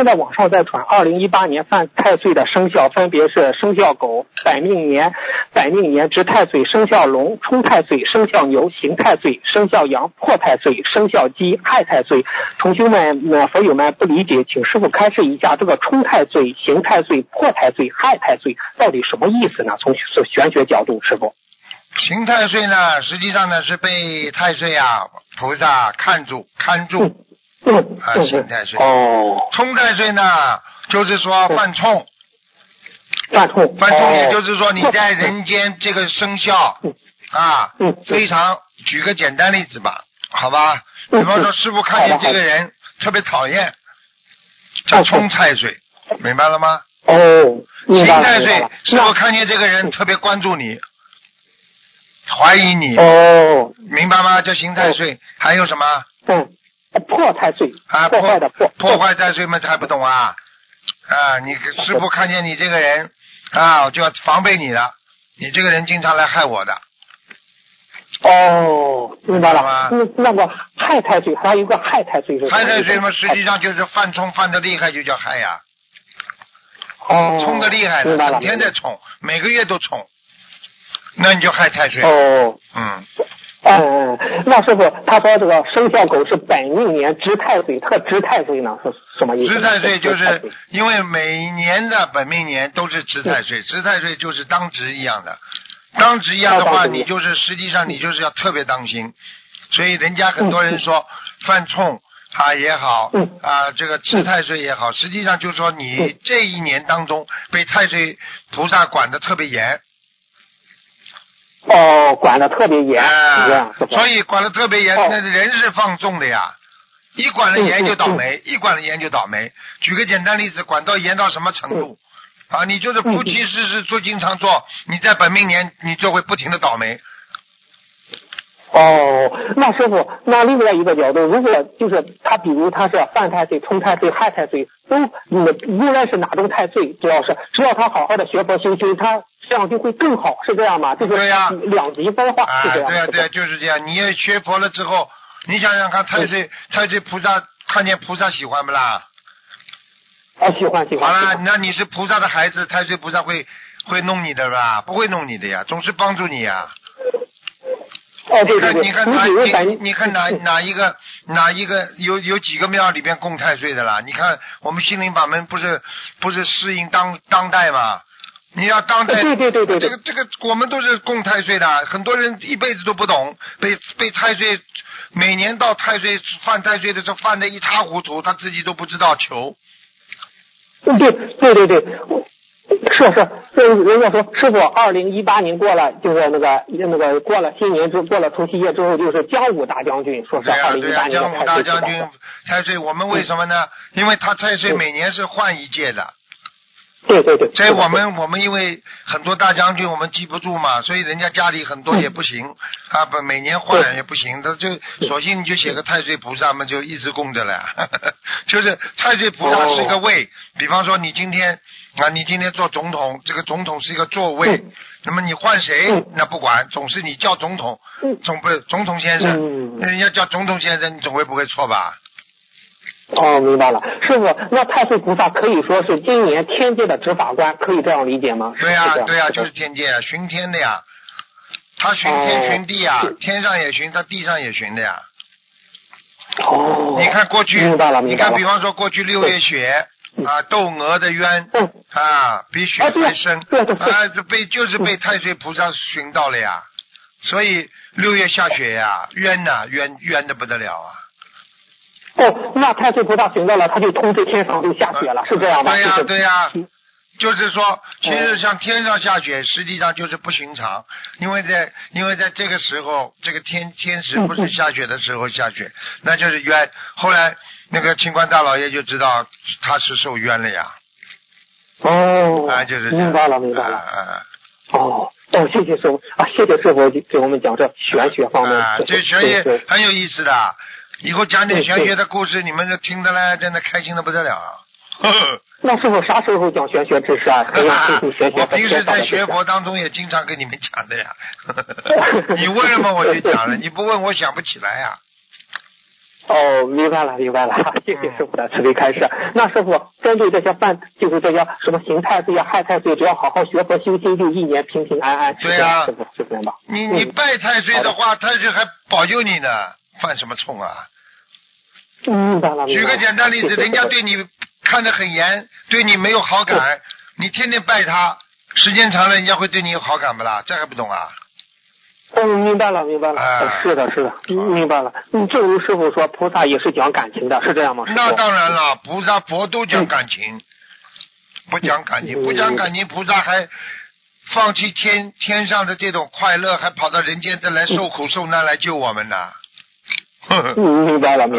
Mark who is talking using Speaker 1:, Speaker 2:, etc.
Speaker 1: 现在网上在传，二零一八年犯太岁的生肖分别是生肖狗、百命年、百命年值太岁、生肖龙、冲太岁、生肖牛、刑太岁、生肖羊、破太岁、生肖鸡、害太岁。同学们、呃，佛友们不理解，请师傅开示一下，这个冲太岁、刑太岁、破太岁、害太岁到底什么意思呢？从玄学角度，师傅。
Speaker 2: 刑太岁呢，实际上呢是被太岁啊菩萨看住看住啊，刑太岁。
Speaker 1: 哦。
Speaker 2: 冲太岁呢，就是说犯冲。
Speaker 1: 犯冲。
Speaker 2: 犯冲，也就是说你在人间这个生肖啊，非常举个简单例子吧，好吧？比方说师傅看见这个人特别讨厌，叫冲太岁，明白了吗？
Speaker 1: 哦。
Speaker 2: 刑太岁，师傅看见这个人特别关注你。怀疑你
Speaker 1: 哦，
Speaker 2: 明白吗？叫刑太岁，还有什么？
Speaker 1: 嗯，破太岁
Speaker 2: 啊，
Speaker 1: 破坏的破，
Speaker 2: 破坏太岁嘛，还不懂啊？啊，你师傅看见你这个人啊，我就要防备你了。你这个人经常来害我的。
Speaker 1: 哦，明白了。那那个害太岁，还有一个害太岁是
Speaker 2: 害太岁嘛，实际上就是犯冲犯的厉害，就叫害呀。
Speaker 1: 哦。
Speaker 2: 冲的厉害
Speaker 1: 的，
Speaker 2: 整天在冲，每个月都冲。那你就害太岁
Speaker 1: 哦，
Speaker 2: 嗯，
Speaker 1: 嗯，那师傅他说这个生肖狗是本命年值太岁，特值太岁呢是什么意思？
Speaker 2: 值太岁就是因为每年的本命年都是值太岁，值太岁就是当值一样的，当值一样的话，你就是实际上你就是要特别当心，所以人家很多人说犯冲啊也好，啊这个值太岁也好，实际上就是说你这一年当中被太岁菩萨管的特别严。
Speaker 1: 哦，管的特别严，
Speaker 2: 所以管的特别严，那人是放纵的呀。一管了严就倒霉，一管了严就倒霉。举个简单例子，管到严到什么程度啊？你就是夫妻事事做经常做，你在本命年你就会不停的倒霉。
Speaker 1: 哦，那师傅，那另外一个角度，如果就是他，比如他是犯太岁、冲太岁、害太岁，都无论是哪种太岁，主要是只要他好好的学佛修心，他这样就会更好，是这样吗？就是两极分化，是这样。
Speaker 2: 对呀，对呀，就是这样。你也学佛了之后，你想想看，太岁太岁菩萨看见菩萨喜欢不啦？
Speaker 1: 啊，喜欢喜欢。
Speaker 2: 好了，那你是菩萨的孩子，太岁菩萨会会弄你的吧？不会弄你的呀，总是帮助你呀。
Speaker 1: 你
Speaker 2: 看，你看哪你你看哪哪一个哪一个有有几个庙里边供太岁的啦？你看我们心灵法门不是不是适应当当代吗？你要当代，
Speaker 1: 对对对对，
Speaker 2: 这个这个我们都是供太岁的，很多人一辈子都不懂，被被太岁每年到太岁犯太岁的时候犯的一塌糊涂，他自己都不知道求。
Speaker 1: 对对对对。是是，人人家说师傅，二零一八年过了，就是那个那个过了新年之过了除夕夜之后，就是江武大将军，说是二零一八年
Speaker 2: 江武大将军太岁，我们为什么呢？因为他太岁每年是换一届的。
Speaker 1: 对对对。
Speaker 2: 所以我们我们因为很多大将军我们记不住嘛，所以人家家里很多也不行啊，不每年换也不行，他就索性你就写个太岁菩萨嘛，就一直供着了。就是太岁菩萨是一个位，比方说你今天。啊，你今天做总统，这个总统是一个座位，那么你换谁，那不管，总是你叫总统，总不总统先生，那人家叫总统先生，你总会不会错吧？
Speaker 1: 哦，明白了，师傅，那太岁菩萨可以说是今年天界的执法官，可以这样理解吗？
Speaker 2: 对呀，对呀，就是天界巡天的呀，他巡天巡地呀，天上也巡，他地上也巡的呀。
Speaker 1: 哦，
Speaker 2: 你看过去，
Speaker 1: 明白了，明
Speaker 2: 白了。你看，比方说过去六月雪。啊，窦娥的冤啊，比雪还深啊，这被就是被太岁菩萨寻到了呀，所以六月下雪呀，冤呐，冤冤的不得了啊。
Speaker 1: 哦，那太岁菩萨寻到了，他就通知天上就下雪了，是这样吗？
Speaker 2: 对呀，对呀，就是说，其实像天上下雪，实际上就是不寻常，因为在因为在这个时候，这个天天时不是下雪的时候下雪，那就是冤。后来。那个清官大老爷就知道他是受冤了呀。
Speaker 1: 哦，
Speaker 2: 啊，就是
Speaker 1: 明白了，明白了。哦，哦，谢谢师傅啊，谢谢师傅给我们讲这玄学方面。
Speaker 2: 啊，这玄学很有意思的，以后讲点玄学的故事，你们就听得来，真的开心的不得了。
Speaker 1: 那师傅啥时候讲玄学知识啊？
Speaker 2: 我平时在学佛当中也经常跟你们讲的呀。你问了嘛，我就讲了；你不问，我想不起来呀。
Speaker 1: 哦，明白了，明白了，谢谢师傅的慈悲开示。那师傅针对这些犯，就是这些什么刑太岁啊、害太岁，只要好好学佛修心，就一年平平安安。
Speaker 2: 对呀
Speaker 1: 师傅是这样吧？
Speaker 2: 你你
Speaker 1: 嗯
Speaker 2: 拜太岁的话，太岁还保佑你呢，犯什么冲啊？
Speaker 1: 嗯
Speaker 2: 举个简单例子，人家对你看得很严，对你没有好感，你天天拜他，时间长了，人家会对你有好感不啦？这还不懂啊？
Speaker 1: 嗯，明白了，明白了，
Speaker 2: 哎
Speaker 1: 是的，是的，嗯明白了。嗯，正如师傅说，菩萨也是讲感情的，是这样吗？
Speaker 2: 那当然了，菩萨佛都讲感情，不讲感情，
Speaker 1: 嗯
Speaker 2: 不讲感情，菩萨还放弃天天上的这种快乐，还跑到人间再来受苦受难来救我们呢。
Speaker 1: Bottom